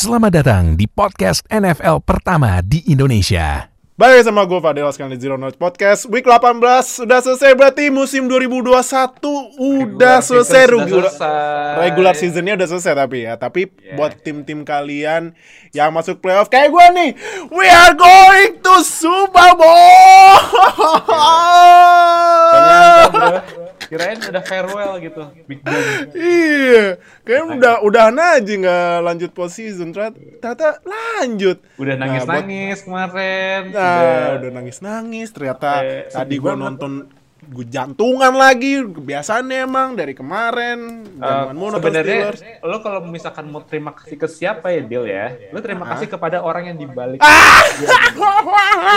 Selamat datang di podcast NFL pertama di Indonesia. Balik sama gue Fadil sekali di Zero Knowledge Podcast Week 18 Sudah selesai berarti musim 2021 Udah selesai season regular, sudah selesai. regular seasonnya udah selesai tapi ya Tapi Yeah. buat tim-tim kalian yang masuk playoff Kayak gue nih We are going to Super Bowl bro, kirain udah farewell gitu. Big Bang. Iya Kayaknya udah udahan aja nggak lanjut postseason Ternyata, ternyata lanjut Udah Nah, buat- nangis-nangis kemarin. Nah, udah nangis-nangis. Ternyata Eh, tadi gua nonton gue jantungan lagi. Kebiasaannya emang dari kemarin. Uh, sebenarnya lo kalau misalkan mau terima kasih ke siapa ya Dil ya lo terima kasih kepada orang yang dibalik Ah!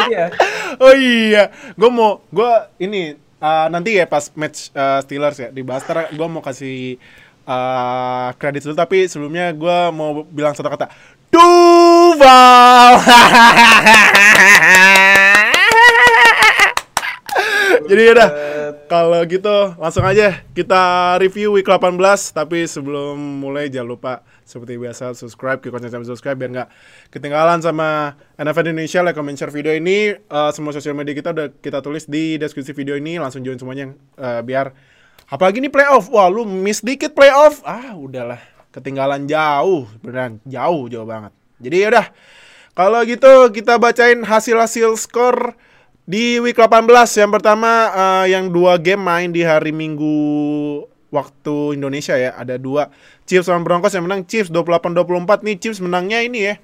iya Oh iya, gue mau gue ini uh, nanti ya pas match uh, Steelers ya dibahas. Ntar gue mau kasih uh, kredit dulu tapi sebelumnya gue mau bilang satu kata. Duval. Jadi udah kalau gitu langsung aja kita review week 18 tapi sebelum mulai jangan lupa seperti biasa subscribe ke konten kami subscribe biar nggak ketinggalan sama NFL Indonesia like comment share video ini. Eh, semua sosial media kita udah kita tulis di deskripsi video ini. Langsung join semuanya eh, biar apalagi ini playoff. Wah lu miss dikit playoff. Ah udahlah ketinggalan jauh beneran jauh jauh banget. Jadi yaudah kalau gitu kita bacain hasil-hasil skor di week 18 yang pertama eh, yang dua game main di hari Minggu waktu Indonesia ya ada dua. Chiefs sama Broncos yang menang Chiefs 28-24 nih Chiefs menangnya ini ya.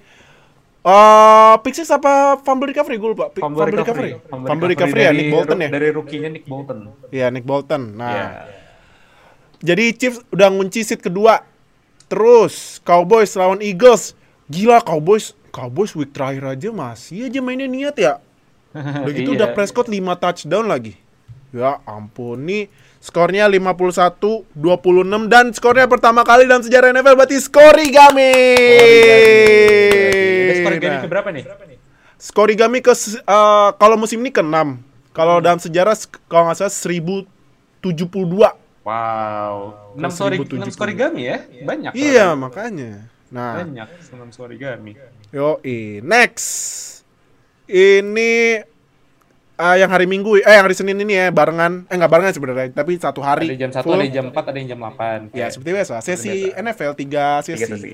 Eh pick six apa fumble recovery? Gue lupa. Pi- fumble recovery. fumble recovery ya dari Nick Bolton ya? dari rookie-nya Nick Bolton. Iya Nick Bolton. Nah Iya. jadi Chiefs udah ngunci seat kedua. Terus Cowboys lawan Eagles. Gila Cowboys Cowboys week terakhir aja masih aja mainnya niat ya. Udah gitu Iya. udah Prescott 5 touchdown lagi. Ya ampun nih skornya 51 26 dan skornya pertama kali dalam sejarah NFL berarti skorigami. Ini skor game Nah, ke berapa nih Skorigami ke eh, kalau musim ini ke-6. Kalau dalam sejarah kalau nggak salah 1072. wow 6 Ke skor 1070. 6 skorigami ya banyak Iya, makanya. Nah, banyak 6 skorigami Yo, next. Ini ah, yang hari Minggu, eh yang hari Senin ini ya barengan, eh nggak barengan sebenarnya, tapi satu hari. ada jam 1 full. ada jam 4 ada yang jam 8 Ya seperti biasa, sesi NFL 3 sesi. Tiga sesi.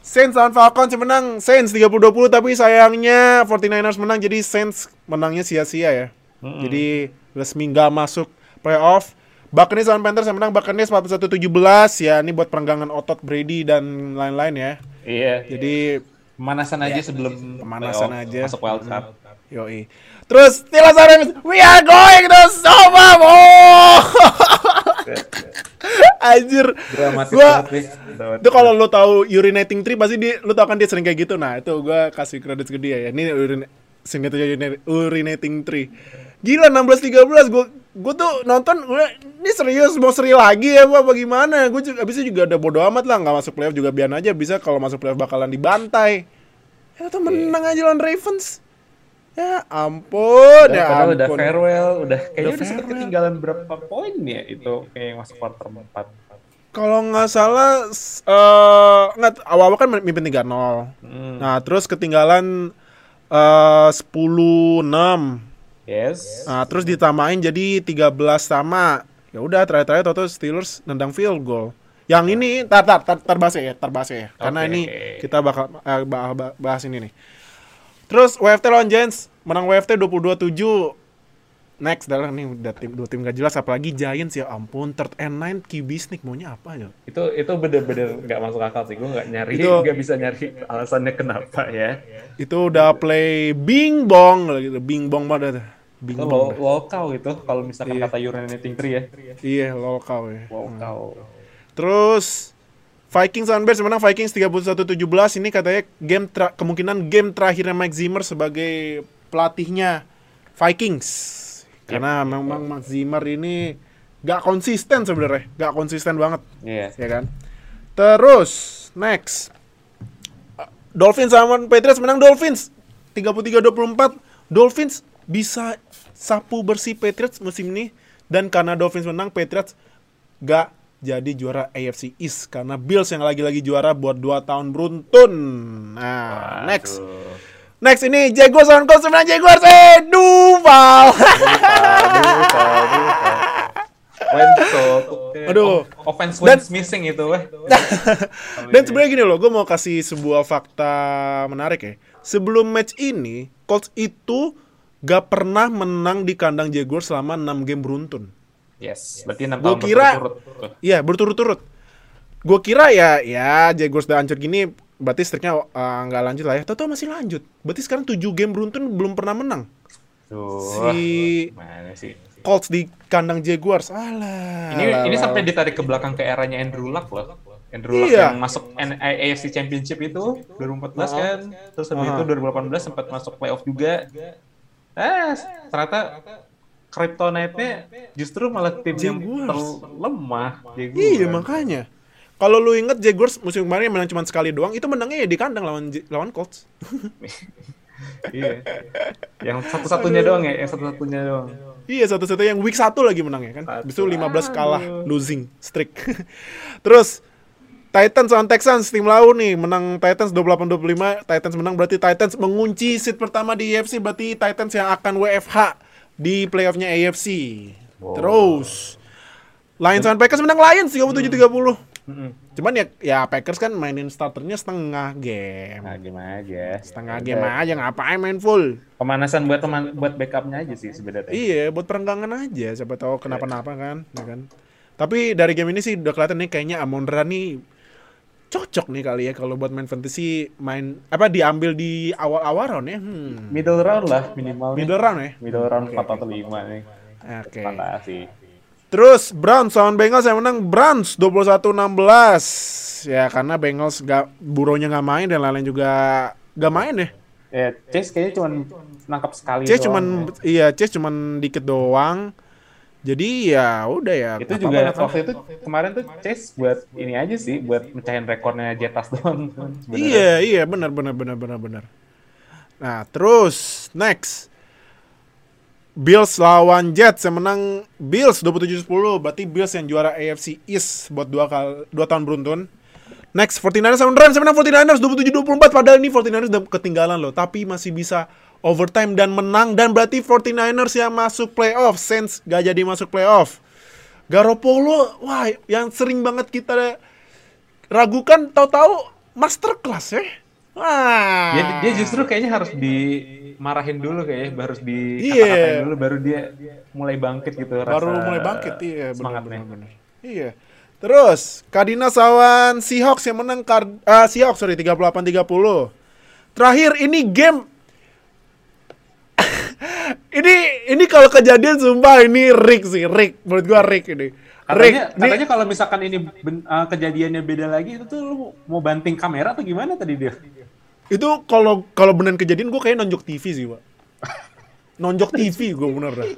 Saints lawan Falcons yang menang Saints 30-20 tapi sayangnya 49ers menang jadi Saints menangnya sia-sia ya. Jadi resmi nggak masuk playoff. Buccaneers lawan Panthers yang menang Buccaneers 41-17 ya ini buat perenggangan otot Brady dan lain-lain ya. iya Jadi pemanasan aja sebelum Pemanasan playoff, aja. masuk wild card Yoi. Terus Steelers Ravens, we are going to Super Bowl. Anjir. dramatis Gua banget itu kalau lo tahu urinating tree pasti dia lo tau kan dia sering kayak gitu. Nah, itu gua kasih kredit ke dia ya. Ini urin singkatnya urina- urinating tree. Gila 16 13 gua gua tuh nonton gua ini serius mau seri lagi ya apa gimana? Gua juga abisnya juga udah bodo amat lah nggak masuk playoff juga biar aja bisa kalau masuk playoff bakalan dibantai. Ya tuh menang aja lawan Ravens. Ya ampun, Udah, ya padahal udah ampun. farewell, udah kayaknya Udah udah, ketinggalan berapa poin ya itu kayak yang masuk quarter 4. Kalau nggak salah, eh nggak awal-awal kan mimpin 3-0. Hmm. Nah, terus ketinggalan eh 10-6. Yes. Nah, terus ditamain jadi 13 sama. Ya udah terakhir-terakhir Toto Steelers nendang field goal. Yang ini tar tar tar, tar bahas ya, tar bahas ya. Karena ini kita bakal eh, bah- bah- bahas ini nih. Terus WFT lawan Giants menang WFT 22-7. Next adalah nih udah tim dua tim gak jelas apalagi Giants ya ampun third and nine QB sneak maunya apa ya? Itu itu bener-bener nggak masuk akal sih. Gue nggak nyari, Itu- nggak bisa nyari alasannya kenapa ya. Itu udah play bing bong lagi bing bong banget. Bing Itu bong. lo lokal gitu kalau misalkan Iya. kata urinating tree ya. Iya, lokal ya. Lokal. Terus Vikings lawan Bears menang Vikings 31-17 ini katanya game kemungkinan game terakhirnya Mike Zimmer sebagai pelatihnya Vikings. Karena memang Mike Zimmer ini gak konsisten sebenarnya, gak konsisten banget, Iya. ya kan? Terus next Dolphins sama Patriots menang Dolphins 33-24. Dolphins bisa sapu bersih Patriots musim ini dan karena Dolphins menang Patriots gak jadi juara AFC East karena Bills yang lagi-lagi juara buat 2 tahun beruntun. Nah, next. Next ini Jaguars lawan Colts menang Jaguars. Eh, Duval. Aduh, aduh, Wenso. Aduh. Offense Dan- wins missing itu, weh. Dan sebenarnya gini loh, gue mau kasih sebuah fakta menarik ya. Sebelum match ini, Colts itu gak pernah menang di kandang Jaguars selama 6 game beruntun. Yes, berarti 6 Gua tahun kira- berturut-turut. Iya, berturut-turut. Gue kira ya, ya Jaguars udah hancur gini, berarti streaknya uh, nggak lanjut lah ya. Tahu-tahu masih lanjut. Berarti sekarang 7 game beruntun belum pernah menang. Tuh. Si Mana sih? Colts di kandang Jaguars. Alah. Ini alah, ini alah. sampai ditarik ke belakang ke eranya Andrew Luck loh. Andrew Luck Iya. yang masuk AFC Championship itu 2014 kan. Terus habis Aha. itu 2018 sempat masuk playoff juga. Eh, ternyata Kryptonite-nya justru malah tim yang terlemah. Jaguars. Iya makanya. Kalau lu inget Jaguars musim kemarin menang cuma sekali doang, itu menangnya ya di kandang lawan J- lawan Colts. Iya. Yang satu-satunya doang ya, yang satu-satunya doang. Iya satu-satu yang week 1 lagi menangnya kan. Satu. Habis itu 15 kalah, losing streak. Terus Titans lawan Texans tim lawan nih menang Titans 28-25 Titans menang berarti Titans mengunci seat pertama di AFC berarti Titans yang akan WFH di playoffnya AFC Wow. terus Lions lawan Packers menang Lions 37-30 Mm-mm. cuman ya ya Packers kan mainin starternya setengah game Nah, gimana aja. setengah game aja ngapain main full Pemanasan buat teman buat backupnya aja sih sebenarnya. Iya, buat perenggangan aja. Siapa tahu kenapa-napa kan, ya kan. Tapi dari game ini sih udah kelihatan nih kayaknya Amon-Ra nih cocok nih kali ya kalau buat main fantasy main apa diambil di awal-awal round ya. Hmm. Middle round lah minimal. nih. Middle round ya. Middle round 4 atau 5 nih. Oke. Fantasi. Terus Browns lawan Bengals yang menang Browns 21-16. Ya karena Bengals gak buronya nggak main dan lain-lain juga gak main ya. Ya, Chase kayaknya cuma nangkap sekali Chase doang cuman ya. iya Chase cuman dikit doang. Jadi ya udah ya. itu nggak juga apa-apa lah. waktu itu kemarin tuh Chase buat ini aja sih buat mecahin rekornya Jetas doang. Iya, iya, benar benar benar benar benar. Nah, terus next. Bills lawan Jets yang menang Bills 27-10 berarti Bills yang juara AFC East buat dua kali dua tahun beruntun. Next 49ers lawan Rams yang menang 49ers 27-24 padahal ini 49ers udah ketinggalan loh tapi masih bisa overtime dan menang dan berarti 49ers yang masuk playoff Saints gak jadi masuk playoff. Garoppolo wah yang sering banget kita ragukan tahu-tahu masterclass ya. Wah. Dia, dia justru kayaknya harus dimarahin dulu kayaknya harus di Iya. dulu baru dia mulai bangkit gitu baru rasa mulai bangkit iya benar semangatnya. benar benar. Iya. Terus Cardinals lawan Seahawks yang menang Card ah, Seahawks sorry 38-30. Terakhir ini game ini ini kalau kejadian sumpah ini Rick sih, Rick. Menurut gua Rick ini. Rick, Katanya, ini- katanya kalau misalkan ini ben- uh, kejadiannya beda lagi itu tuh lu mau banting kamera atau gimana tadi dia? Itu kalau kalau beneran kejadian gua kayak nonjok TV sih, Pak. Nonjok TV gua bener dah.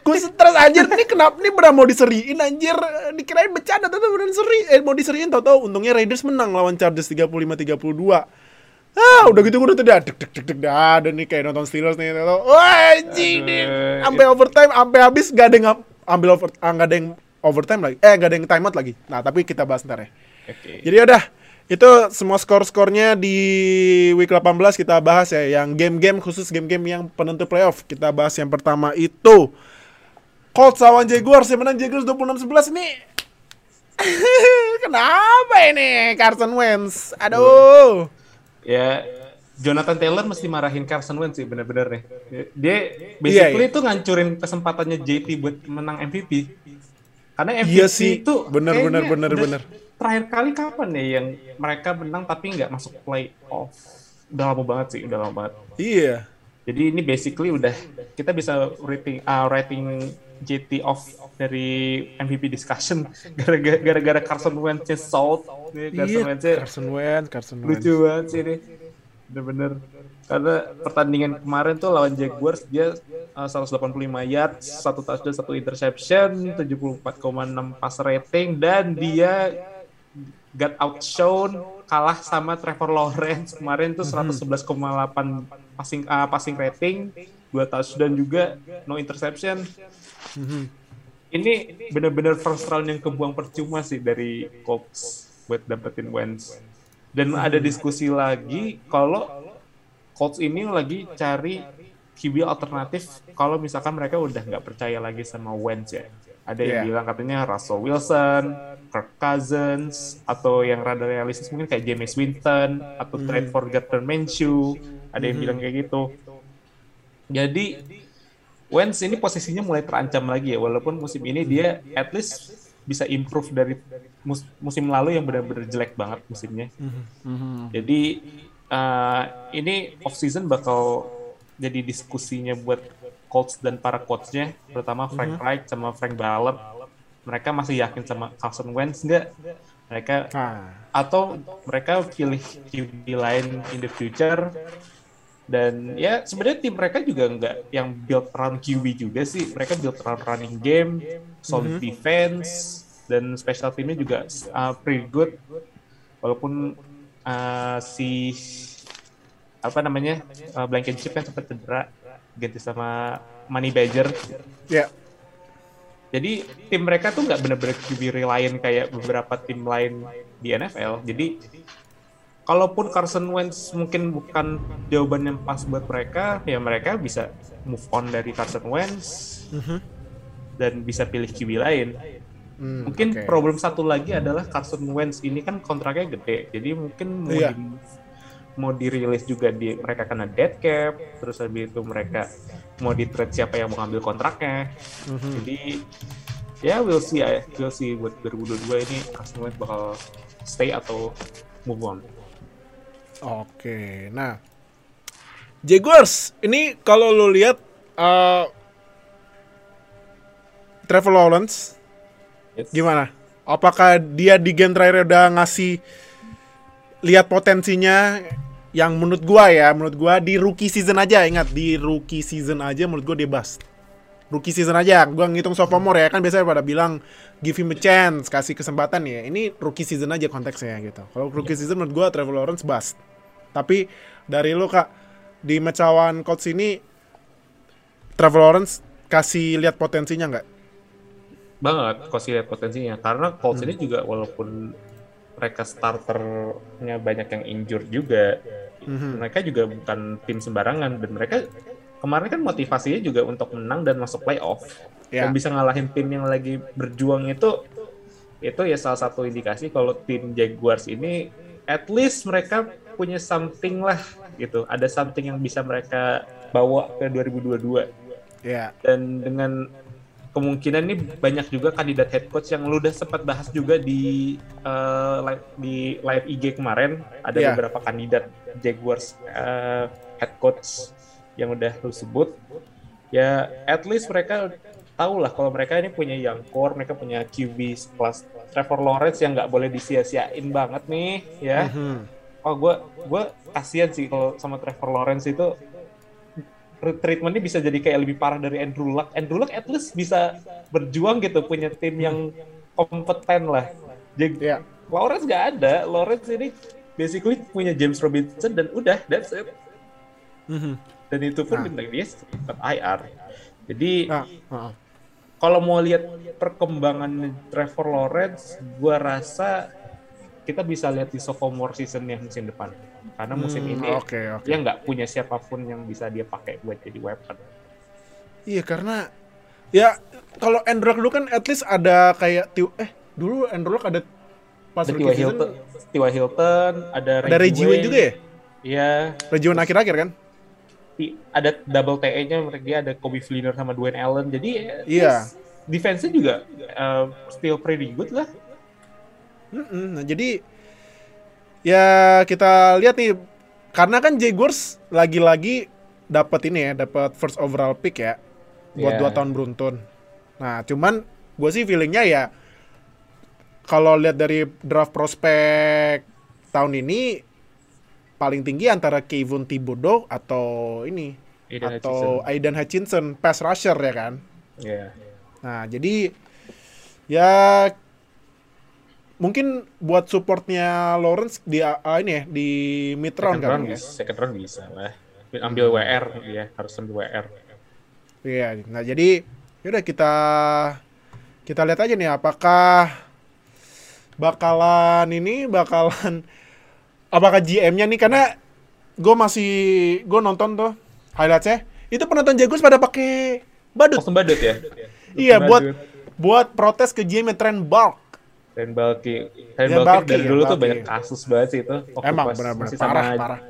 Gue stres anjir. Ini kenapa nih beneran mau diseriin anjir. Dikirain bercanda tapi beneran seri eh mau diseriin tau tau untungnya Raiders menang lawan Chargers 35-32 ah udah gitu gue udah tadi deg deg deg deg dah. Dan nih kayak nonton Steelers nih tau tau wah anjing nih. Aduh. sampai overtime sampai habis gak ada yang ambil over ah, gak ada yang overtime lagi. Eh gak ada yang timeout lagi. Nah tapi kita bahas ntar ya. Oke. jadi udah itu semua skor-skornya di week 18 kita bahas ya yang game-game khusus game-game yang penentu playoff. Kita bahas yang pertama itu Colts lawan Jaguars yang menang Jaguars 26-11 ini Kenapa ini Carson Wentz? Aduh. Ya Jonathan Taylor mesti marahin Carson Wentz sih bener-bener nih. Dia basically Iya, itu ngancurin kesempatannya JT buat menang MVP. Karena MVP Iya sih, itu bener, bener, udah bener. Terakhir kali kapan ya yang mereka menang tapi nggak masuk playoff? Udah lama banget sih, udah lama banget. Iya. Jadi ini basically udah kita bisa rating uh, rating JT off dari MVP discussion gara-gara Carson Wentz-nya salt. Nih, Carson Iya, Carson Wentz, Carson Wentz. lucu banget sih ini bener-bener karena pertandingan kemarin tuh lawan Jaguars dia uh, 185 yards satu touchdown satu interception 74,6 pass rating dan dia got outshown kalah sama Trevor Lawrence. Kemarin tuh 111,8 passing uh, passing rating dua touchdown juga no interception. Ini bener-bener first round yang kebuang percuma sih dari Colts buat dapetin Wentz. Dan ada diskusi lagi kalau Colts ini lagi cari QB alternatif kalau misalkan mereka udah nggak percaya lagi sama Wentz ya. Ada yang Yeah. bilang katanya Russell Wilson, Kirk Cousins, atau yang rada realistis mungkin kayak James Winston, atau trade for Gardner Minshew. Ada yang bilang kayak gitu. Jadi Wentz ini posisinya mulai terancam lagi ya, walaupun musim ini dia at least bisa improve dari mus- musim lalu yang benar-benar jelek banget musimnya. Jadi uh, ini off season bakal jadi diskusinya buat Colts dan para coachnya, terutama Frank Reich sama Frank Ballard. Mereka masih yakin sama Carson Wentz nggak? Mereka Nah, atau mereka pilih QB lain in the future? Dan ya sebenarnya tim mereka juga nggak yang build around QB juga sih. Mereka build around running game solid defense dan special teamnya juga uh, pretty good. Walaupun uh, si apa namanya uh, Blankenship kan sempat cedera ganti sama Money Badger ya. jadi tim mereka tuh nggak bener-bener QB reliant kayak beberapa tim lain di NFL. Jadi kalaupun Carson Wentz mungkin bukan jawaban yang pas buat mereka, ya mereka bisa move on dari Carson Wentz dan bisa pilih QB lain. Hmm, Mungkin oke. problem satu lagi adalah Carson Wentz ini kan kontraknya gede, jadi mungkin mau Iya. di, mau dirilis juga di mereka kena dead cap, terus habis itu mereka mau di trade siapa yang mau ngambil kontraknya. Mhm. Jadi ya we'll see ya, we'll see buat 2022 ini Carson Wentz bakal stay atau move on. Oke, nah Jaguars ini kalau lo lihat eh Trevor Lawrence. Gimana? Apakah dia di game terakhir udah ngasih lihat potensinya yang menurut gua ya, menurut gua di rookie season aja ingat di rookie season aja menurut gua dia bust. Rookie season aja, gua ngitung sophomore ya kan biasanya pada bilang give him a chance, kasih kesempatan ya. Ini rookie season aja konteksnya gitu. Kalau rookie season menurut gua Trevor Lawrence bust. Tapi dari lo kak di mecawan coach ini Trevor Lawrence kasih lihat potensinya nggak? Banget kalau sih lihat potensinya. Karena Colts ini juga walaupun mereka starternya banyak yang injured juga, mereka juga bukan tim sembarangan. Dan mereka kemarin kan motivasinya juga untuk menang dan masuk playoff. Ya. dan bisa ngalahin tim yang lagi berjuang itu itu ya salah satu indikasi kalau tim Jaguars ini at least mereka punya something lah gitu. Ada something yang bisa mereka bawa ke 2022 Ya. dan dengan kemungkinan ini banyak juga kandidat head coach yang lu udah sempat bahas juga di eh, live, di live IG kemarin ada Iya. beberapa kandidat Jaguars eh, head coach yang udah lu sebut ya at least mereka tahu lah kalau mereka ini punya young core mereka punya QB plus Trevor Lawrence yang nggak boleh disia-siain banget nih ya Mhm. oh gue gue kasihan sih kalau sama Trevor Lawrence itu treatmentnya bisa jadi kayak lebih parah dari Andrew Luck. Andrew Luck at least bisa berjuang gitu punya tim yang kompeten lah. Jadi Ya. Lawrence nggak ada. Lawrence ini basically punya James Robinson dan udah that's it. Mhm. Dan itu pun Nah. bintang dia sempat IR. Jadi Nah, heeh. kalau mau lihat perkembangan Trevor Lawrence, gua rasa kita bisa lihat di sophomore season yang musim depan. Karena musim Hmm, ini oke, oke. dia nggak punya siapa pun yang bisa dia pakai buat jadi weapon. Iya karena ya kalau Andrew Luck dulu kan at least ada kayak Ti- eh dulu Andrew Luck ada pas Ada season Hilton, T.Y. Hilton, ada ada Reggie Wayne juga ya? Iya, Reggie Wayne akhir-akhir kan? Ada double TE-nya dia ada Kobe Fleener sama Dwayne Allen. Jadi ya, Iya. defense-nya juga uh, still pretty good lah. Mm-mm. Nah, jadi ya kita lihat nih karena kan Jaguars lagi-lagi dapat ini ya, dapat first overall pick ya buat Iya. dua tahun beruntun. Nah, cuman gue sih feelingnya ya kalau lihat dari draft prospek tahun ini paling tinggi antara Kevin Thibodeau atau ini Aiden atau Aidan Hutchinson pass rusher ya kan. Iya. Nah, jadi ya mungkin buat supportnya Lawrence di ah, ini ya di mid round kan ya. second round bisa lah. Ambil WR ya, harus ambil WR. Iya. Nah, jadi yaudah kita kita lihat aja nih apakah bakalan ini bakalan apakah GM-nya nih karena gue masih gue nonton tuh highlightsnya itu penonton Jaguars pada pakai badut Kostum badut ya? iya buat badut. buat protes ke GM Trent Bulk Trent Balky. Trent Ya, Balky Balky, dari ya, dulu tuh Balky. banyak kasus banget sih itu. Waktu Emang, benar-benar. masih Parah, sama, parah.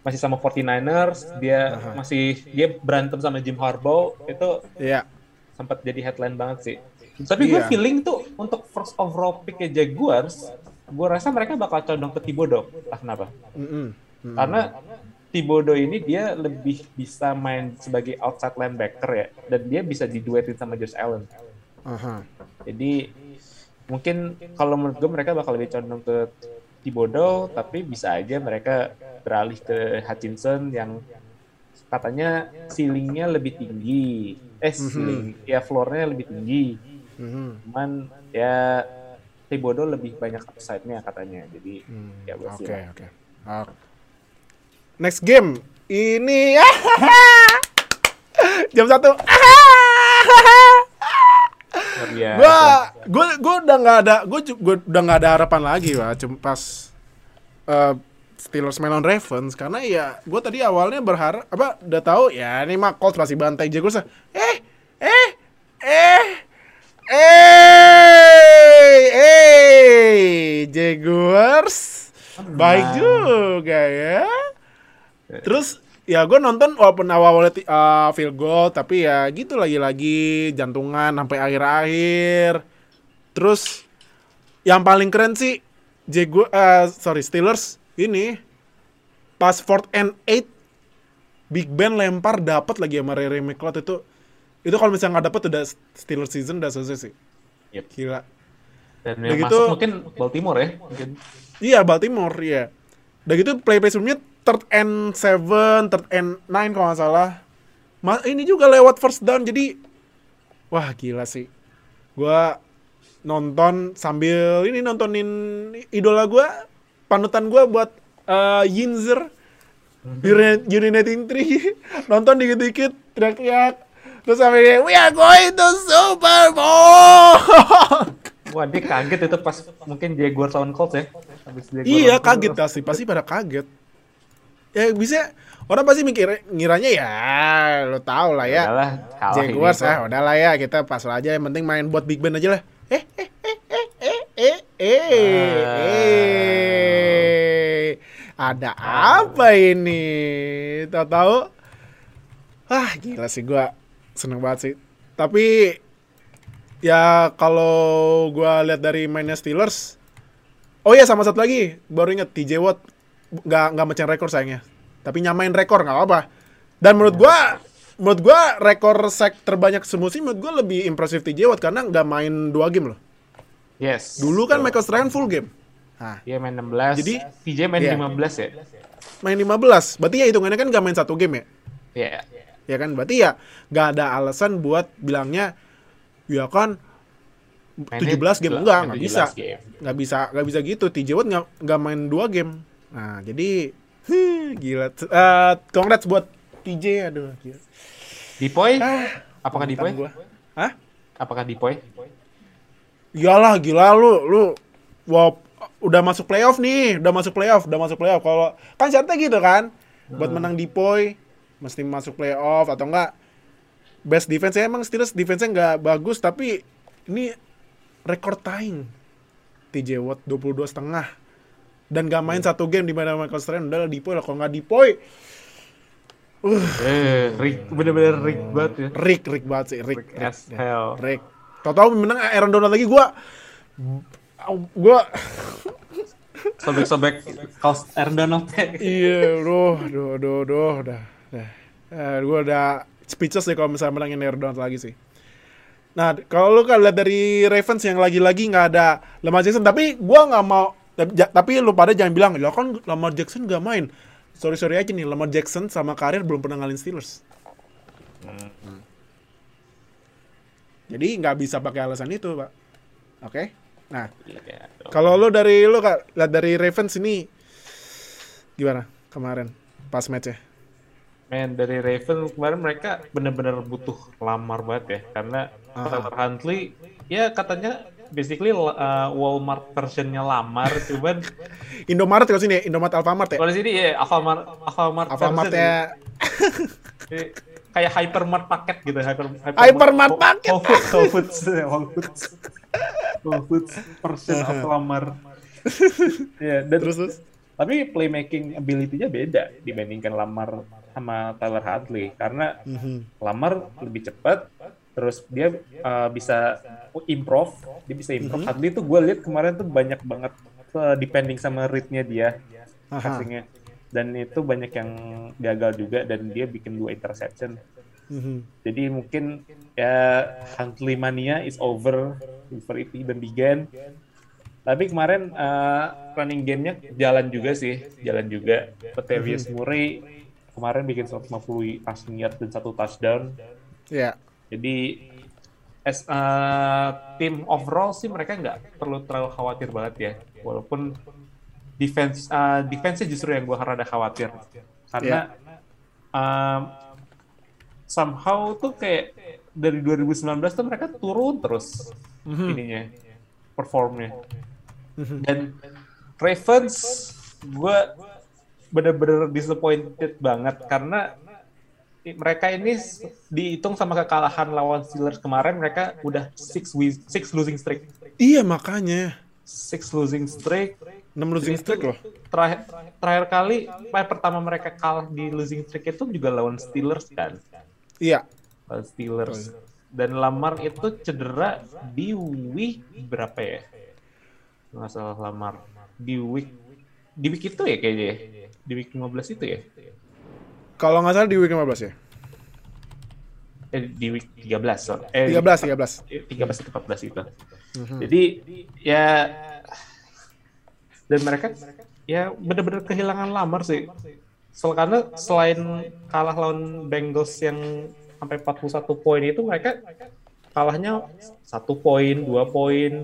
Masih sama 49ers, dia masih dia berantem sama Jim Harbaugh itu iya sempat jadi headline banget sih. Tapi gue Iya. feeling tuh untuk first overall pick Jaguars, gue rasa mereka bakal condong ke Thibodeau. Entah kenapa. Mm-mm. Mm. Karena Thibodeau ini dia lebih bisa main sebagai outside linebacker ya, dan dia bisa diduetin sama Josh Allen. Aha. Jadi mungkin kalau menurut gue mereka bakal lebih condong ke Thibodeau, tapi bisa aja mereka beralih ke Hutchinson yang katanya ceilingnya lebih tinggi. Eh, ceiling, ya floornya lebih tinggi. Mhm. Cuman ya Thibodeau lebih banyak upside-nya katanya. Jadi Hmm, ya Oke, oke. Oke. Next game ini jam satu. Luar biasa. Gua, gua, gua udah nggak ada, gua, gua udah nggak ada harapan lagi, pak. Cuma pas eh, Steelers main lawan Ravens, karena ya, gua tadi awalnya berharap, apa, udah tahu ya, ini mah Colts pasti bantai Jaguars. Eh, eh, eh, eh, eh, Jaguars, baik juga ya. Terus ya gue nonton walaupun awal-awalnya uh, field goal tapi ya gitu lagi-lagi jantungan sampai akhir-akhir. Terus yang paling keren sih Jaguar eh, sorry Steelers ini pas fourth and eight Big Ben lempar dapat lagi sama Ray McLeod itu itu kalau misalnya nggak dapat udah Steelers season udah selesai sih. Yep. Gila. Dan yang gitu- mungkin Baltimore ya. Mungkin. Iya Baltimore ya. Udah gitu play play sebelumnya third and seven, third and nine kalau nggak salah. Ma ini juga lewat first down jadi wah gila sih. Gua nonton sambil ini nontonin idola gua, panutan gua buat eh, Yinzer Urinating Tree nonton dikit-dikit teriak-teriak terus sampai dia we are going to Super Bowl Wah dia kaget itu pas mungkin Jaguars lawan Colts ya. Habis Iya kaget pasti pasti pada kaget. Ya bisa orang pasti mikir ngiranya ya lo tau lah ya. Udahlah, Jaguars ah udahlah ya kita pas aja yang penting main buat Big Ben aja lah. Eh eh eh eh eh eh eh eh ada apa ini? Tahu-tahu ah gila sih gua seneng banget sih. Tapi ya kalau gua lihat dari mainnya Steelers Oh iya sama satu lagi baru inget TJ Watt nggak nggak mecahin rekor sayangnya tapi nyamain rekor nggak apa-apa dan menurut gua menurut gua rekor sack terbanyak semusim menurut gua lebih impresif TJ Watt karena nggak main dua game loh Yes. dulu kan Betul. Michael Strahan full game nah Dia main 16. Jadi, TJ main iya. 15 ya. main 15 berarti ya hitungannya kan nggak main satu game ya Iya. ya kan berarti ya nggak ada alasan buat bilangnya ya kan Mainnya 17 game enggak 17 nggak bisa game. nggak bisa nggak bisa gitu TJ Watt nggak main dua game nah jadi huh, gila Eh, congrats buat TJ aduh gila. Dipoy? Ah, Apakah Dipoy? gua. Hah? Apakah Dipoy? Iyalah gila lu lu wow udah masuk playoff nih udah masuk playoff udah masuk playoff kalau kan syaratnya gitu kan buat menang di poi mesti masuk playoff atau enggak best defense emang Steelers defense-nya nggak bagus tapi ini record tying TJ Watt 22 setengah dan gak main satu game di mana Michael Strahan udah di poi lah kalau nggak di poi Eh, Rick, bener-bener Rick banget ya. Rick Rick banget sih Rick Rick Rick, as hell. Rick. Tahu-tahu menang Aaron Donald lagi gua gua Sobek-sobek kaos Aaron Donald. Iya, doh, doh, doh, doh, udah, udah. Eh, gue udah speechless deh kalau misalnya menangin Air Donald lagi sih. Nah, kalau lu kan lihat dari Ravens yang lagi-lagi nggak ada Lamar Jackson, tapi gua nggak mau, tapi, ja- tapi lu pada jangan bilang, lo kan Lamar Jackson nggak main. Sorry sorry aja nih, Lamar Jackson sama karir belum pernah ngalin Steelers. Jadi nggak bisa pakai alasan itu, pak. Oke? Nah, Iya, kalau lu dari lu kak lihat dari Ravens ini gimana kemarin pas matchnya? Men dari Raven kemarin mereka bener-bener butuh lamar banget ya karena Ah. Tyler Huntley ya katanya basically uh, Walmart versionnya lamar cuman Indomaret kalau sini ya, Indomaret Alfamart ya. kalau sini ya Alfamart Alfamart Alfamart version ya. Kayak Hypermart paket gitu Hyper, Hypermart Whole- paket. Whole Foods Whole Foods Whole Foods Whole Foods version of lamar ya dan Terus terus. tapi playmaking ability-nya beda dibandingkan Lamar sama Tyler Huntley karena Mhm. Lamar lebih cepat terus dia uh, bisa improve dia bisa improve Huntley tuh gue lihat kemarin tuh banyak banget uh, depending sama read-nya dia passingnya dan itu banyak yang gagal juga dan dia bikin dua interception Mhm. jadi mungkin ya Huntley mania is over before it even began. Tapi kemarin uh, running game-nya jalan juga sih, jalan juga. Latavius Murray kemarin bikin 150 passing yard dan satu touchdown. Ya. Jadi as uh, tim overall sih mereka nggak perlu terlalu khawatir banget ya. Walaupun defense uh, defense justru yang gue rada khawatir. Karena um, somehow tuh kayak dari 2019 tuh mereka turun terus ininya performnya. Dan Ravens gue bener-bener disappointed banget karena mereka ini dihitung sama kekalahan lawan Steelers kemarin mereka udah six six losing streak Iya makanya. six losing streak 6 losing streak loh. terakhir terakhir kali eh, pertama mereka kalah di losing streak itu juga lawan Steelers kan Iya. lawan Steelers dan Lamar itu cedera di week berapa ya nggak salah Lamar di week di week itu ya kayaknya ya? di week 15 itu ya Kalau nggak salah di week 15 ya. eh, di week 13 so. eh 13, 13. 13 atau 14 itu jadi ya dan mereka ya benar-benar kehilangan Lamar sih Sel- karena selain kalah lawan Bengals yang sampai 41 poin itu mereka kalahnya satu poin, dua poin,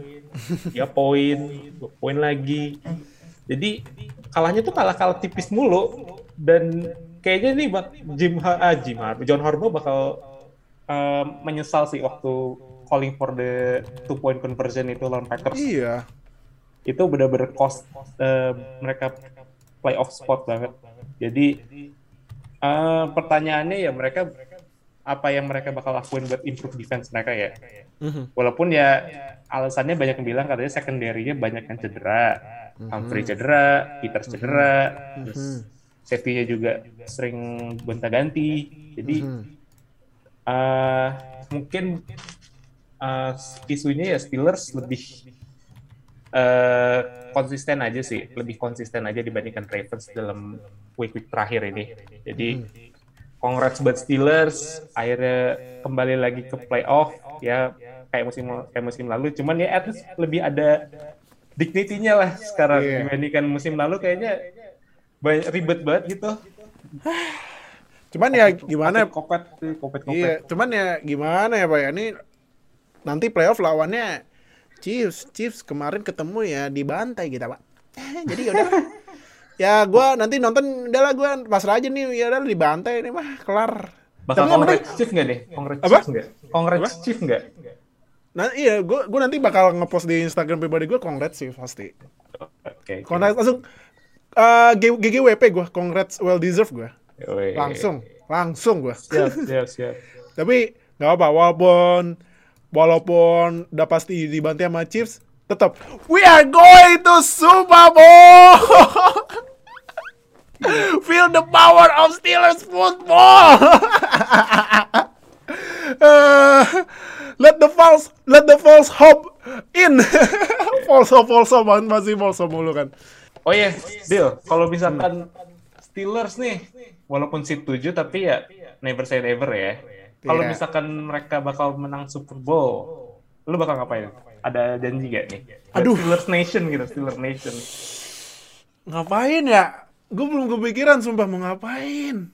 tiga poin, dua poin lagi. Jadi kalahnya tuh kalah-kalah tipis mulu dan kayaknya nih bak Jim ah, Jim Har- John Harbaugh bakal um, menyesal sih waktu calling for the two point conversion itu lawan Packers Iya. itu benar-benar cost eh, mereka playoff spot banget. Jadi eh, pertanyaannya ya mereka apa yang mereka bakal lakuin buat improve defense mereka ya. Walaupun ya alasannya banyak yang bilang katanya secondary-nya banyak yang cedera. Humphrey cedera, Peters cedera, terus safety-nya juga sering gonta-ganti. Jadi eh, mungkin eh, isunya ya Steelers lebih eh konsisten aja sih, lebih konsisten aja dibandingkan Ravens dalam week-week terakhir ini. Jadi congrats buat Steelers, akhirnya kembali lagi ke playoff ya kayak musim kayak musim lalu. Cuman ya at least lebih ada dignity-nya lah sekarang Iya. dibandingkan musim lalu kayaknya banyak ribet banget gitu. Cuman ya gimana? Kopet, kopet, kopet. Iya, cuman ya gimana ya Pak ya ini nanti playoff lawannya Chiefs. Chiefs kemarin ketemu ya dibantai kita Pak. Eh, Jadi yaudah. ya gua nanti nonton udahlah gua pasrah aja nih ya udah dibantai ini mah kelar. Bakal Tapi yang congrats Chief nggak nih? Congrats Apa? Chief nggak? Congrats Chief nggak? Nah iya, gua gua nanti bakal ngepost di Instagram pribadi gua congrats sih pasti. Oke. oke. Congrats langsung eh, G- GGWP gua, congrats well deserved gua. Weh. Langsung, langsung gua. Siap, siap, siap. Tapi nggak apa walaupun walaupun udah pasti dibantai sama Chiefs, tetap we are going to Super Bowl. Feel the power of Steelers football. Uh, let the false let the false hope in. false hope, false hope masih false hope mulu kan. Oh iya, Bill, kalau misalkan Steelers nih, walaupun seat 7 tapi ya never say never ya. Kalau Iya. misalkan mereka bakal menang Super Bowl, lu bakal ngapain? Ada janji gak nih? Aduh. Steelers Nation gitu, Steelers Nation. Ngapain ya? Gue belum kepikiran sumpah mau ngapain.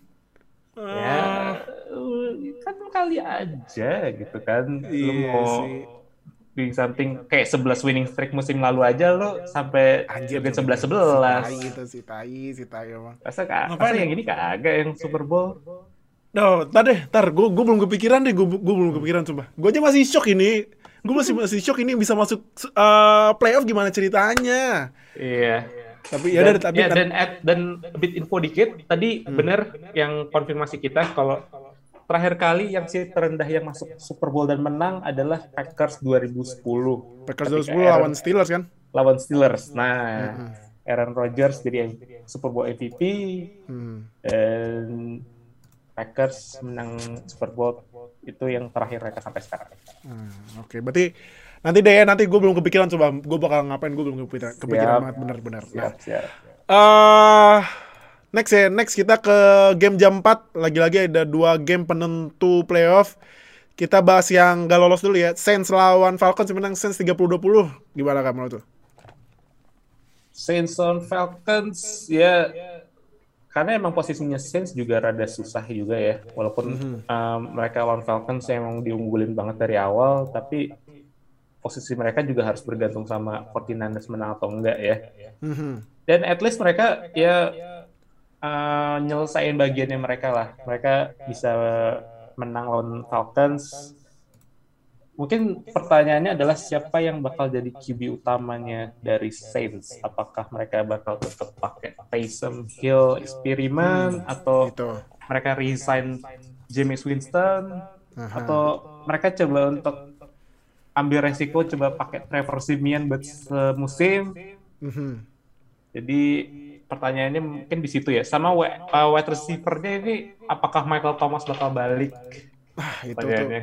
Ya, uh, kan kali aja gitu kan. Lu Iya mau sih. Doing something kayak 11 winning streak musim lalu aja lu sampai Anjir, joget Si 11 11. tai gitu si tai, si tai emang. Masa, ka- Ngapain masa ya? yang ini kagak yang Super Bowl? No, tar deh, tar. Gue gue belum kepikiran deh. Gue gue belum kepikiran coba. Gue aja masih shock ini. Gue masih masih shock ini bisa masuk eh, playoff gimana ceritanya. Iya. Tapi ya dan, udah tapi ya, dan add- dan a bit info dikit tadi Hmm. bener yang konfirmasi kita kalau terakhir kali yang si terendah yang masuk Super Bowl dan menang adalah Packers 2010 Packers Ketika 2010 Aaron- lawan Steelers kan. lawan Steelers. Nah, Aaron Rodgers jadi Super Bowl MVP Hmm. dan Packers menang Super Bowl itu yang terakhir mereka sampai sekarang. Hmm, Oke, berarti nanti deh ya, nanti gue belum kepikiran coba gue bakal ngapain gue belum kepikiran, kepikiran Siap. banget bener-bener. Nah, Siap, siap. eh next ya, next kita ke game jam 4 lagi-lagi ada dua game penentu playoff. Kita bahas yang gak lolos dulu ya. Saints lawan Falcons menang Saints 30-20. Gimana kamu menurut? Saints on Falcons ya karena emang posisinya Saints juga rada susah juga ya walaupun um, mereka lawan Falcons yang emang diunggulin banget dari awal tapi posisi mereka juga harus bergantung sama 49ers menang atau enggak ya Mhm. dan at least mereka ya uh, nyelesain bagiannya mereka lah mereka bisa menang lawan Falcons mungkin pertanyaannya adalah siapa yang bakal jadi QB utamanya dari Saints apakah mereka bakal tetap pakai Taysom Hill eksperimen atau Itu. mereka resign James Winston Aha. atau mereka coba untuk ambil resiko coba pakai Trevor Simeon buat semusim Mhm. jadi pertanyaannya mungkin di situ ya. Sama uh, wide receiver-nya ini apakah Michael Thomas bakal balik? Ah, itu tuh. Pertanyaannya.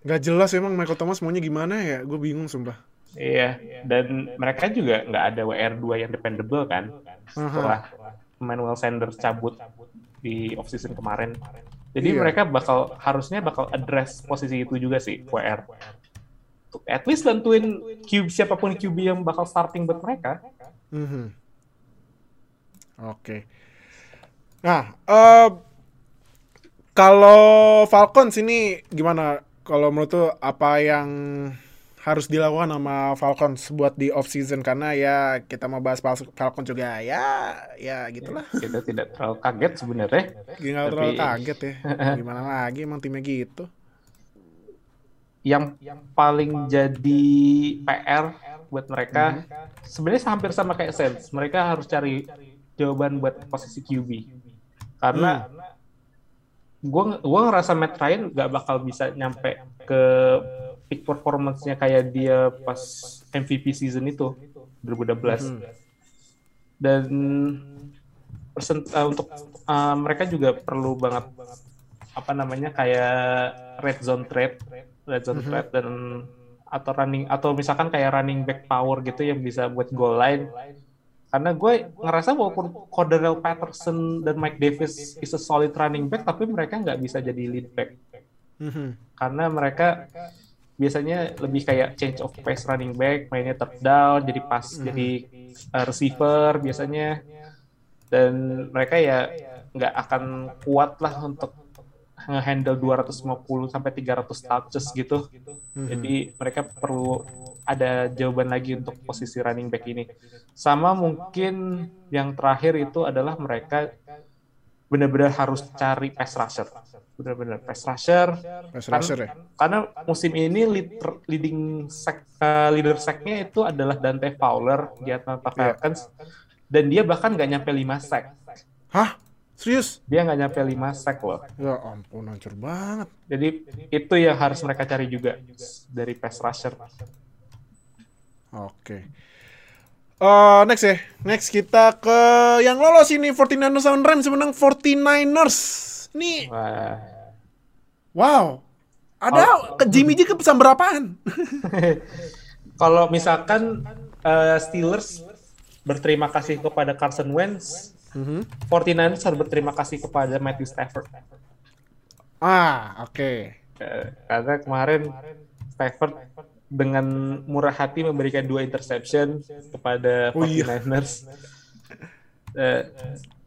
Gak jelas emang Michael Thomas maunya gimana ya. Gue bingung sumpah. Iya, dan mereka juga nggak ada WR2 yang dependable kan. Setelah Emmanuel Sanders cabut di offseason kemarin. Jadi Iya. mereka bakal harusnya bakal address posisi itu juga sih WR. At least bantuin QB siapa pun QB yang bakal starting buat mereka. Mhm. Oke. Nah, eh kalau Falcons ini gimana? Kalau menurut tuh apa yang harus dilakukan sama Falcons buat di off season karena ya kita mau bahas Fal- Falcons juga ya ya gitulah. Kita tidak terlalu kaget sebenarnya. Gak terlalu Tapi- kaget ya. Gimana lagi emang timnya gitu. yang paling jadi PR buat mereka sebenarnya hampir sama kayak Saints. Mereka harus cari jawaban buat posisi QB. Karena gua gua ngerasa Matt Ryan nggak bakal bisa nyampe ke peak performance-nya kayak dia pas MVP season itu 2012. Dan persen, eh, untuk eh, mereka juga perlu banget apa namanya kayak red zone trade, red zone trade dan atau running atau misalkan kayak running back power gitu yang bisa buat goal line. Karena gue ngerasa walaupun Cordell Patterson dan Mike Davis is a solid running back, tapi mereka nggak bisa jadi lead back Mhm. karena mereka biasanya lebih kayak change of pace running back, mainnya third down, jadi pas jadi uh, receiver biasanya, dan mereka ya nggak akan kuat lah untuk nge-handle 250 sampai 300 touches gitu. Jadi mereka perlu ada jawaban lagi untuk posisi running back ini. Sama mungkin yang terakhir itu adalah mereka benar-benar harus cari pass rusher. Benar-benar pass rusher. Pass Kan- rusher ya. Karena musim ini lead, leading sack, uh, leader sacknya itu adalah Dante Fowler di Atlanta Falcons. Dan dia bahkan nggak nyampe 5 sack. Hah? Serius? Dia nggak nyampe 5 sack loh. Ya ampun hancur banget. Jadi itu yang harus mereka cari juga dari pass rusher. Oke. Eh, next ya. Next kita ke yang lolos ini 49ers lawan Rams menang 49ers. Ini Wah. wow. Ada ke Jimmy G ke pesan berapaan? Kalau misalkan uh, Steelers berterima kasih kepada Carson Wentz, 49ers harus berterima kasih kepada Matthew Stafford. ah, oke. Eh, karena kemarin Stafford dengan murah hati memberikan dua interception kepada Oh iya. 49ers. Eh,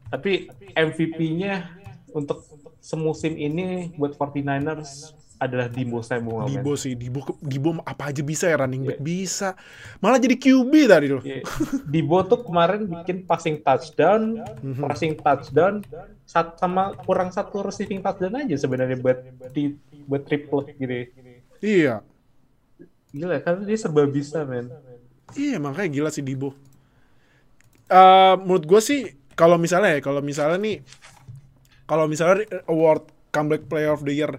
tapi MVP-nya untuk semusim ini buat 49ers adalah Debo Samuel. man. Dibo sih, Dibo Dibo apa aja bisa ya running back Iya. bisa. Malah jadi QB tadi loh. Iya. Debo tuh kemarin bikin passing touchdown, Mhm. passing touchdown, sat- sama kurang satu receiving touchdown aja sebenarnya buat di buat triplet gitu. ya. Iya. Gila, karena dia serba bisa, men. Iya makanya gila sih Dibo. Eh menurut gue sih kalau misalnya ya kalau misalnya nih kalau misalnya award comeback player of the year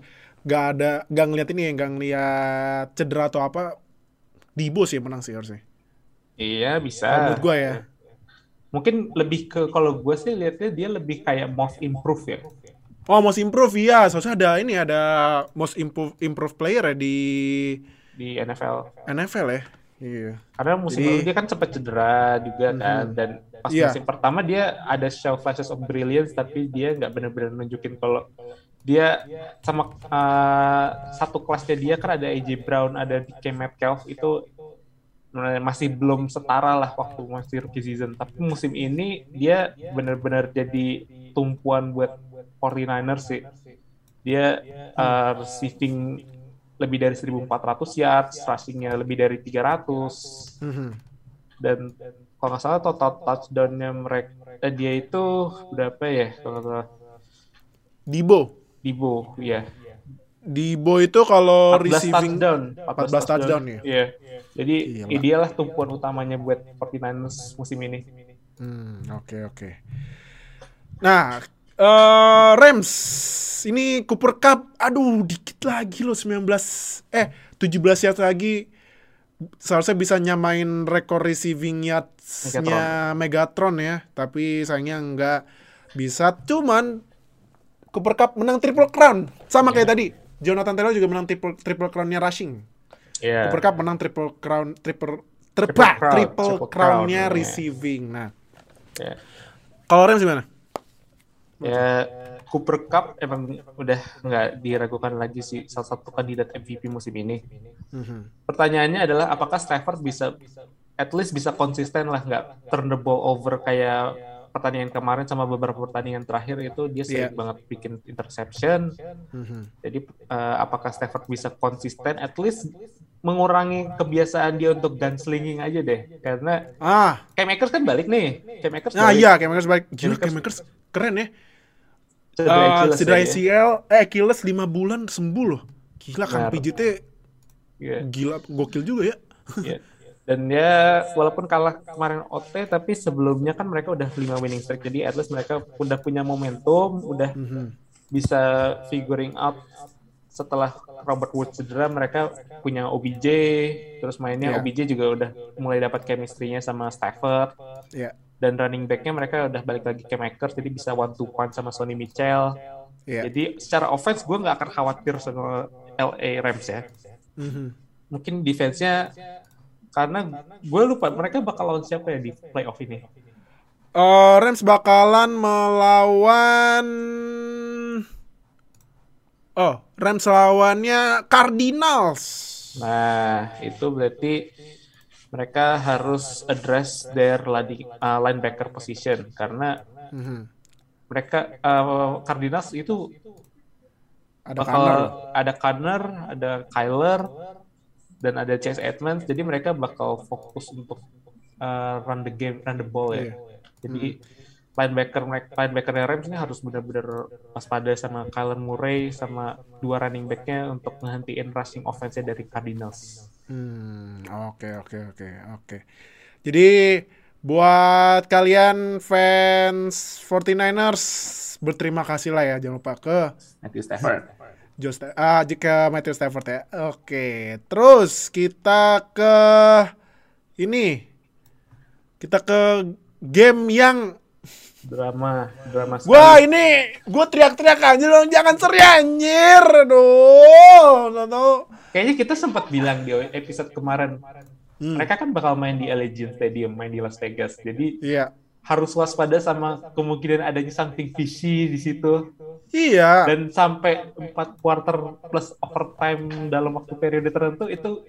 gak ada gak ngeliat ini ya gak ngeliat cedera atau apa Dibo sih yang menang sih harusnya. Iya, bisa. Kalau menurut gue ya. Mungkin lebih ke kalau gue sih lihatnya dia lebih kayak most improve ya. Oh most improve ya, soalnya ada ini ada most improve improve player ya di di NFL. NFL ya. Iya. Karena musim Jadi- lalu dia kan sempat cedera juga kan dan pas Iya. musim pertama dia ada show flashes of brilliance tapi dia nggak benar-benar nunjukin kalau dia sama uh, satu kelasnya dia kan ada AJ Brown, ada DK Metcalf itu masih belum setara lah waktu masih rookie season. Tapi musim ini dia benar-benar jadi tumpuan buat 49ers sih. Dia uh, receiving lebih dari 1.400 yards, rushingnya lebih dari 300 Mhm. dan kalau nggak salah total touchdownnya mereka eh, dia itu berapa ya kalau nggak salah Dibo. Dibo ya Dibo itu kalau 14 receiving touchdown 14 touchdown ya? iya jadi Gila. idealah tumpuan utamanya buat 49ers musim ini Hmm, oke oke. Nah, eh Rams ini Cooper Cup, aduh dikit lagi loh 19 eh 17 yards lagi seharusnya bisa nyamain rekor receiving yards-nya Megatron. ya, tapi sayangnya nggak bisa. Cuman Cooper Cup menang triple crown sama kayak tadi. Jonathan Taylor juga menang triple triple crown-nya rushing. ya Cooper Cup menang triple crown triple Triple triple, crown, triple triple crown-nya crown, receiving. Nah, ya kalau Rams gimana? Ya Cooper Cup emang udah nggak diragukan lagi sih salah satu kandidat MVP musim ini Mhm. pertanyaannya adalah apakah Stafford bisa at least bisa konsisten lah nggak turn the ball over kayak pertandingan kemarin sama beberapa pertandingan terakhir itu dia sering Iya. banget bikin interception Mhm. jadi eh, apakah Stafford bisa konsisten at least mengurangi kebiasaan dia untuk gunslinging aja deh karena Ah, Cam Akers kan balik nih Cam Akers nah balik. iya, Cam Akers balik. Gila, Cam Akers- Cam Akers keren ya. Cedera Eh, Achilles Cedera ya. ACL, eh Achilles 5 bulan sembuh loh. Gila kan pijitnya Iya. gila gokil juga ya. Iya. Dan ya walaupun kalah kemarin OT tapi sebelumnya kan mereka udah 5 winning streak jadi at least mereka udah punya momentum, udah Mhm. bisa figuring out setelah Robert Woods cedera mereka punya OBJ terus mainnya Iya. OBJ juga udah mulai dapat chemistry-nya sama Stafford Iya. Dan running back-nya mereka udah balik lagi ke Makers jadi bisa one to one sama Sonny Michel. Iya. Jadi secara offense gue nggak akan khawatir sama LA Rams ya. Mhm. Mungkin defense-nya karena gue lupa mereka bakal lawan siapa ya di playoff ini. Eh, Rams bakalan melawan Oh, Rams lawannya Cardinals. Nah, itu berarti mereka harus address their uh, linebacker position karena Mhm. mereka uh, Cardinals itu Ada bakal Connor. ada Connor, ada Kyler, dan ada Chase Edmonds. Jadi mereka bakal fokus untuk uh, run the game, run the ball ya. Iya. Jadi linebacker mereka, linebacker Rams ini harus benar-benar waspada sama Kyler Murray sama dua running back-nya untuk ngehentiin rushing offense-nya dari Cardinals. Hmm, oke oke oke oke. Jadi buat kalian fans 49ers berterima kasih lah ya jangan lupa ke Matthew Stafford. Joe Sta- ah, jika Matthew Stafford ya. Oke, terus kita ke ini kita ke game yang Drama, drama Wah sekali. ini gue teriak-teriak aja dong jangan seri anjir Aduh Nggak tahu. Kayaknya kita sempat bilang di episode kemarin, Hmm. mereka kan bakal main di Allegiant Stadium, main di Las Vegas. Jadi Iya harus waspada sama kemungkinan adanya something fishy di situ. Iya Dan sampai 4 quarter plus overtime dalam waktu periode tertentu itu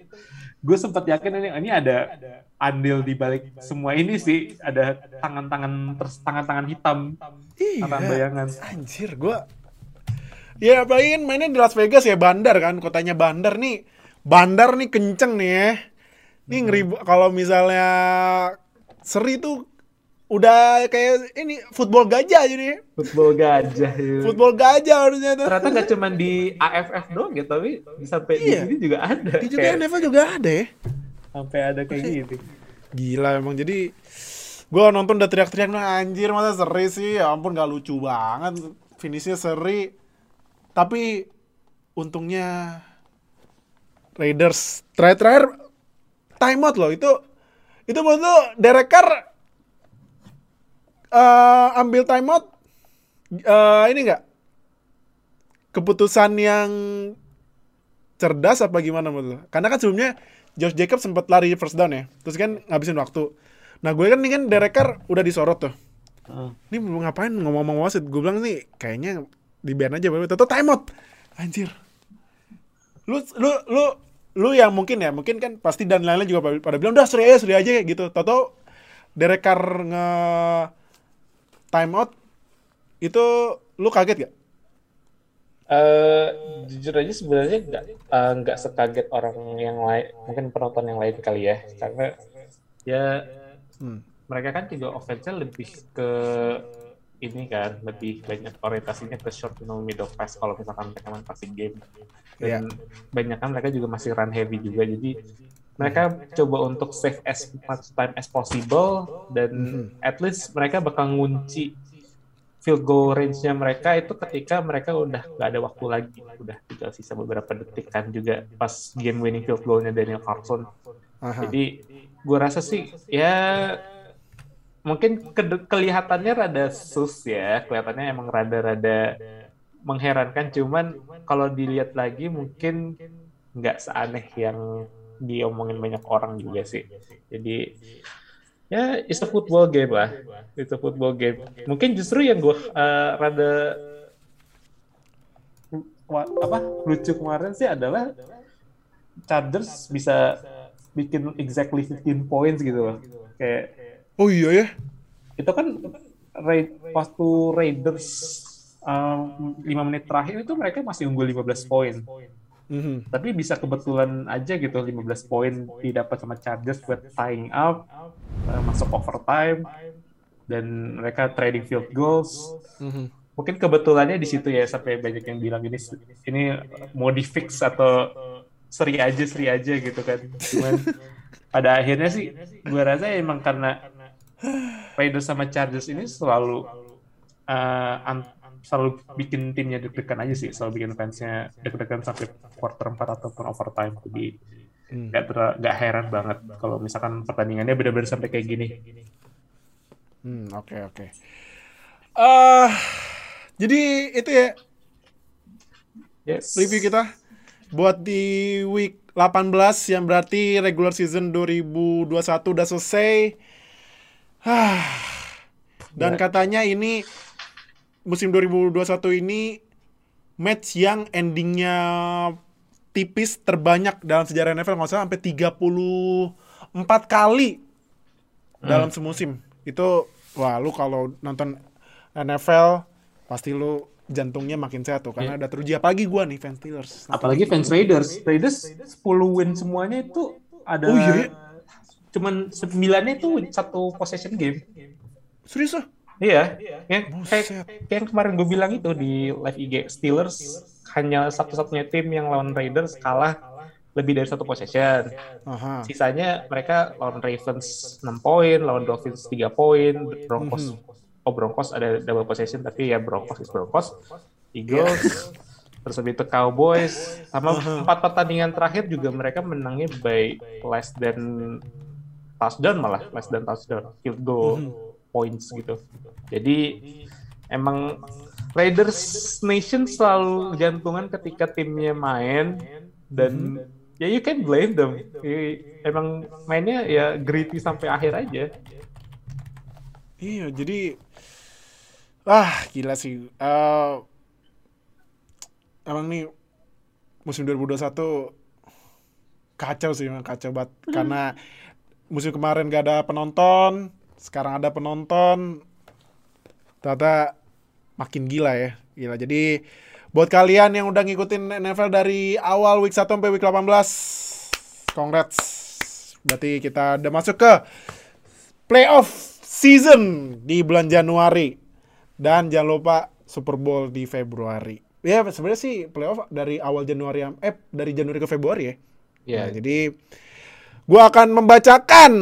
gue sempat yakin ini ini ada andil di balik semua ini sih ada tangan-tangan terus tangan-tangan hitam tangan Iya bayangan Anjir gue Ya apalagi kan mainnya di Las Vegas ya Bandar kan, kotanya Bandar nih. Bandar nih kenceng nih ya. Nih ngeri kalau misalnya seri tuh udah kayak ini football gajah jadi. Football gajah. ya. Football gajah harusnya tuh. Ternyata nggak cuma di AFF doang ya, tapi sampai Iya. di sini juga ada. Di juga Kayak NFL juga ada ya. sampai ada kayak gitu. Gila emang jadi gua nonton udah teriak-teriak nah anjir masa seri sih ya ampun gak lucu banget finishnya seri tapi untungnya Raiders terakhir-terakhir timeout loh itu itu menurut lu Derek Carr eh, ambil timeout eh, ini enggak keputusan yang cerdas apa gimana menurut lu? Karena kan sebelumnya Josh Jacobs sempat lari first down ya. Terus kan ngabisin waktu. Nah, gue kan nih kan Derek Carr udah disorot tuh. Heeh. Ini mau ngapain ngomong-ngomong wasit? Gue bilang nih kayaknya di ban aja baru Tato timeout. Anjir. Lu lu lu lu yang mungkin ya, mungkin kan pasti dan lain-lain juga pada- bilang udah seri aja, seri aja gitu. Tato Derek Carr nge timeout itu lu kaget gak? Eh, jujur aja sebenarnya nggak eh, nggak sekaget orang yang lain, mungkin penonton yang lain kali ya, karena ya Hmm. mereka kan juga offense-nya lebih ke ini kan, lebih banyak orientasinya ke short no middle pass kalau misalkan mereka main passing game. Dan banyak kan mereka juga masih run heavy juga, jadi mereka coba untuk save as much time as possible dan at least mereka bakal ngunci field goal range-nya mereka itu ketika mereka udah nggak ada waktu lagi, udah tinggal sisa beberapa detik kan juga pas game winning field goal-nya Daniel Carlson. Aha. Jadi gue rasa sih ya mungkin ke- kelihatannya rada sus ya, kelihatannya emang rada-rada mengherankan. Cuman kalau dilihat lagi mungkin nggak seaneh yang diomongin banyak orang juga sih. Jadi ya it's a football game lah, it's a football game. Mungkin justru yang gue uh, rada apa lucu kemarin sih adalah Chargers bisa bikin exactly 15 points gitu loh. Kayak Oh iya ya. itu kan Ra- waktu Raiders um, 5 menit terakhir itu mereka masih unggul 15 poin. Mhm. Tapi bisa kebetulan aja gitu 15 poin didapat sama Chargers buat tying up, uh, masuk overtime dan mereka trading field goals. Mhm. Mungkin kebetulannya di situ ya sampai banyak yang bilang ini ini mau di fix atau seri aja seri aja gitu kan. Cuman pada akhirnya sih gue rasa emang karena Raiders sama Chargers ini selalu uh, selalu bikin timnya deg-degan aja sih, selalu bikin fansnya deg-degan sampai quarter 4 ataupun overtime. Jadi Hmm. nggak ter- nggak heran banget kalau misalkan pertandingannya benar-benar sampai kayak gini. Hmm, oke oke. Eh, jadi itu ya Yes. review kita buat di week 18 yang berarti regular season 2021 udah selesai. Dan Ya. katanya ini musim 2021 ini match yang endingnya tipis terbanyak dalam sejarah NFL nggak salah sampai 34 kali dalam semusim. Itu wah lu kalau nonton NFL pasti lu jantungnya makin sehat tuh karena ada teruji apalagi gua nih fans Steelers. Apalagi fans Raiders. Raiders 10 win semuanya itu ada Oh, iya? cuman sembilannya itu satu possession game. Serius ah? Iya, yang kayak, yang kemarin gue bilang itu di live IG Steelers hanya satu-satunya tim yang lawan Raiders kalah lebih dari satu possession. Aha. Sisanya mereka lawan Ravens 6 poin, lawan Dolphins 3 poin, Broncos oh Broncos ada double possession tapi ya Broncos is Broncos, Eagles, terus habis itu Cowboys, sama empat pertandingan terakhir juga mereka menangnya by less than touchdown malah less than touchdown field goal points gitu. Jadi emang Raiders Nation selalu jantungan ketika timnya main dan ya you can blame them. Emang mainnya ya gritty sampai akhir aja. Iya, jadi ah gila sih. Eh emang nih musim 2021 kacau sih, emang kacau banget karena musim kemarin gak ada penonton, sekarang ada penonton. Ternyata makin gila ya. Gila. Jadi buat kalian yang udah ngikutin NFL dari awal week 1 sampai week 18, congrats. Berarti kita udah masuk ke playoff season di bulan Januari. Dan jangan lupa Super Bowl di Februari. Ya sebenarnya sih playoff dari awal Januari eh dari Januari ke Februari ya. Iya. Nah, jadi gua akan membacakan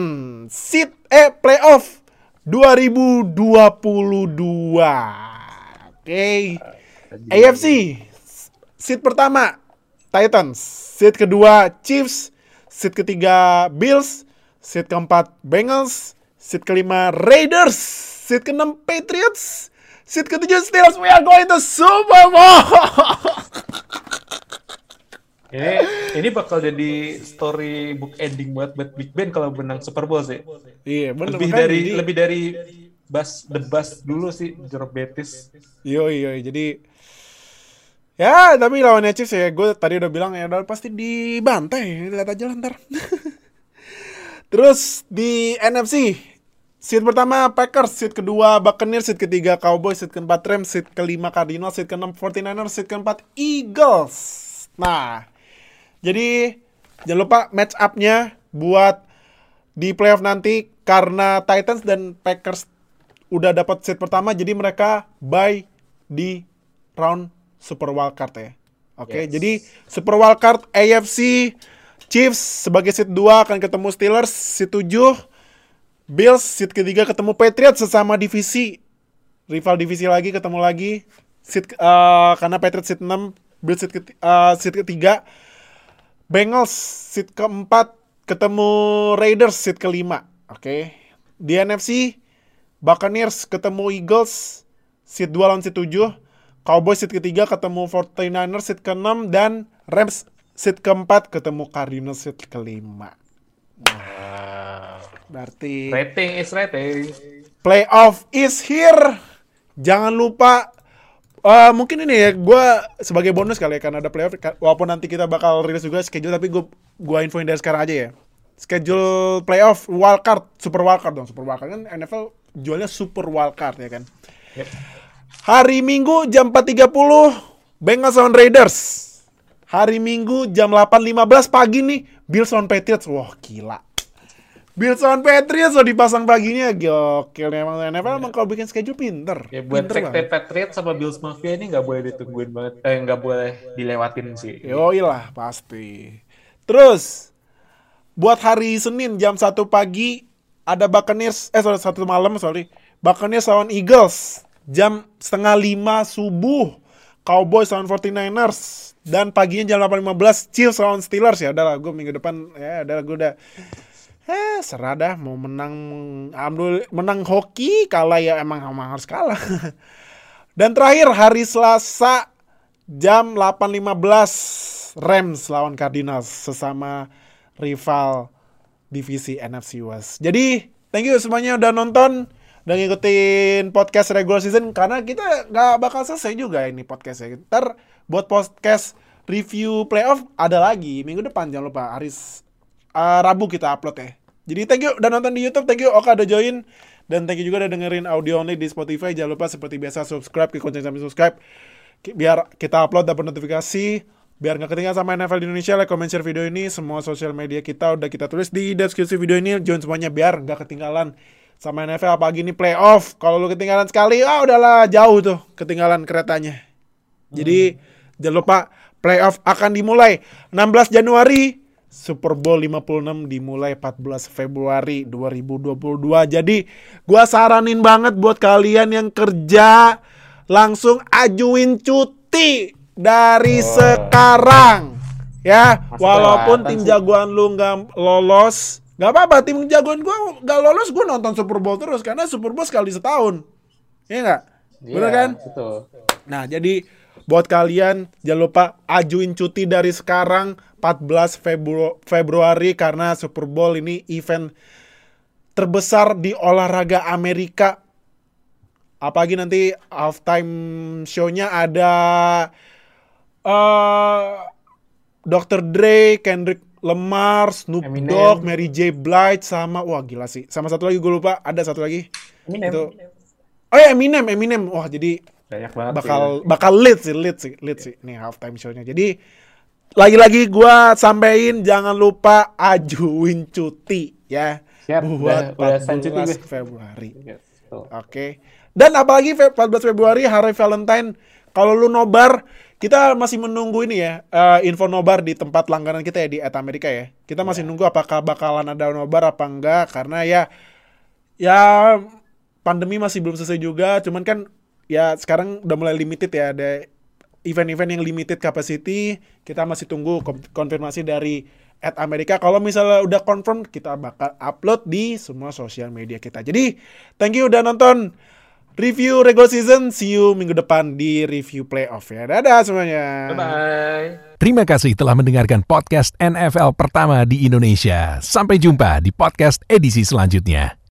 seat eh playoff 2022. Oke. AFC seat pertama Titans, seat kedua Chiefs, seat ketiga Bills, seat keempat Bengals, seat kelima Raiders, seat keenam Patriots, seat ketujuh Steelers. We are going to Super Bowl. Ini ini bakal jadi story book ending buat buat Big Ben kalau menang Super Bowl sih. Iya, bener Lebih dari jadi- lebih dari bas the bus dulu sih Jerome Betis. Yoi, yoi. Jadi ya tapi lawannya Chiefs ya gue tadi udah bilang ya udah pasti dibantai lihat aja lah ntar terus di NFC seat pertama Packers seat kedua Buccaneers seat ketiga Cowboys seat keempat Rams seat kelima Cardinals seat keenam 49ers seat keempat Eagles nah jadi jangan lupa match up-nya buat di playoff nanti karena Titans dan Packers udah dapat seat pertama jadi mereka bye di round Super Wildcard ya. Oke, Yes. jadi Super Wildcard AFC Chiefs sebagai seat 2 akan ketemu Steelers seat 7 Bills seat ketiga ketemu Patriots sesama divisi rival divisi lagi ketemu lagi seat eh, karena Patriots seat 6 Bills seat, keti- eh, seat ketiga Bengals seat keempat ketemu Raiders seat kelima. Oke. Di NFC Buccaneers ketemu Eagles seat 2 lawan seat 7. Cowboys seat ketiga ketemu 49ers seat ke-6 dan Rams seat keempat ketemu Cardinals seat kelima. Berarti Rating is rating. playoff is here. Jangan lupa eh, mungkin ini ya gue sebagai bonus kali ya karena ada playoff walaupun nanti kita bakal rilis juga schedule tapi gue gua infoin dari sekarang aja ya. Schedule playoff wildcard, super wildcard dong, super wildcard kan NFL jualnya super wildcard ya kan. Yep. Hari Minggu jam 4.30 Bengals lawan Raiders. Hari Minggu jam 8.15 pagi nih Bills lawan Patriots. Wah, gila. Bills lawan Patriots loh dipasang paginya. Gokil emang NFL emang kalau bikin schedule pinter. Ya buat pinter sekte Patriots sama Bills Mafia ini nggak boleh ditungguin banget, eh nggak boleh dilewatin sih. Yoi lah, pasti. Terus, buat hari Senin jam 1 pagi, ada Buccaneers, eh sorry, satu malam, sorry. Buccaneers lawan Eagles, jam setengah lima subuh. Cowboys lawan 49ers. Dan paginya jam 8.15, Chiefs lawan Steelers. Ya udahlah, gue minggu depan, ya udah gue udah... Eh, serah dah, mau menang, alhamdulillah, menang hoki, kalah ya emang, emang harus kalah. Dan terakhir, hari Selasa, jam 8.15 Rams lawan Cardinals sesama rival divisi NFC West. Jadi thank you semuanya udah nonton dan ngikutin podcast regular season karena kita nggak bakal selesai juga ini podcastnya. Ntar buat podcast review playoff ada lagi minggu depan jangan lupa hari S- uh, Rabu kita upload ya. Jadi thank you udah nonton di YouTube, thank you Oka udah join. Dan thank you juga udah dengerin audio only di Spotify. Jangan lupa seperti biasa subscribe ke konten sampai subscribe. Biar kita upload dapat notifikasi. Biar nggak ketinggalan sama NFL di Indonesia like comment share video ini. Semua sosial media kita udah kita tulis di deskripsi video ini. Join semuanya biar nggak ketinggalan sama NFL apalagi ini playoff. Kalau lu ketinggalan sekali ah udahlah jauh tuh ketinggalan keretanya. Jadi jangan lupa playoff akan dimulai 16 Januari Super Bowl 56 dimulai 14 Februari 2022. Jadi gua saranin banget buat kalian yang kerja langsung ajuin cuti dari sekarang. Ya, Masuk walaupun tim sih. jagoan lu nggak lolos, nggak apa-apa. Tim jagoan gua nggak lolos, gua nonton Super Bowl terus karena Super Bowl sekali setahun. Iya nggak? Bener Iya, kan? Betul. Nah, jadi buat kalian jangan lupa ajuin cuti dari sekarang 14 Febru- Februari karena Super Bowl ini event terbesar di olahraga Amerika. Apalagi nanti halftime show-nya ada eh Dr. Dre, Kendrick Lamar, Snoop Eminem. Dogg, Mary J. Blige sama wah gila sih. Sama satu lagi gue lupa, ada satu lagi. Eminem. Itu Oh ya Eminem, Eminem. Wah jadi Banyak banget. bakal sih. bakal lead sih, lead sih, lead sih nih halftime show-nya. Jadi lagi-lagi gua sampein jangan lupa ajuin cuti ya Siap, buat udah- udah sign cuti 14 gue. Februari. Yes. Oke. Dan apalagi Fe- 14 Februari hari Valentine kalau lu nobar kita masih menunggu ini ya eh, info nobar di tempat langganan kita ya di At Amerika ya. Kita masih nunggu apakah bakalan ada nobar apa enggak karena ya ya pandemi masih belum selesai juga cuman kan ya sekarang udah mulai limited ya ada event-event yang limited capacity kita masih tunggu konfirmasi dari at Amerika kalau misalnya udah confirm kita bakal upload di semua sosial media kita jadi thank you udah nonton review regular season see you minggu depan di review playoff ya dadah semuanya Bye-bye. Terima kasih telah mendengarkan podcast NFL pertama di Indonesia. Sampai jumpa di podcast edisi selanjutnya.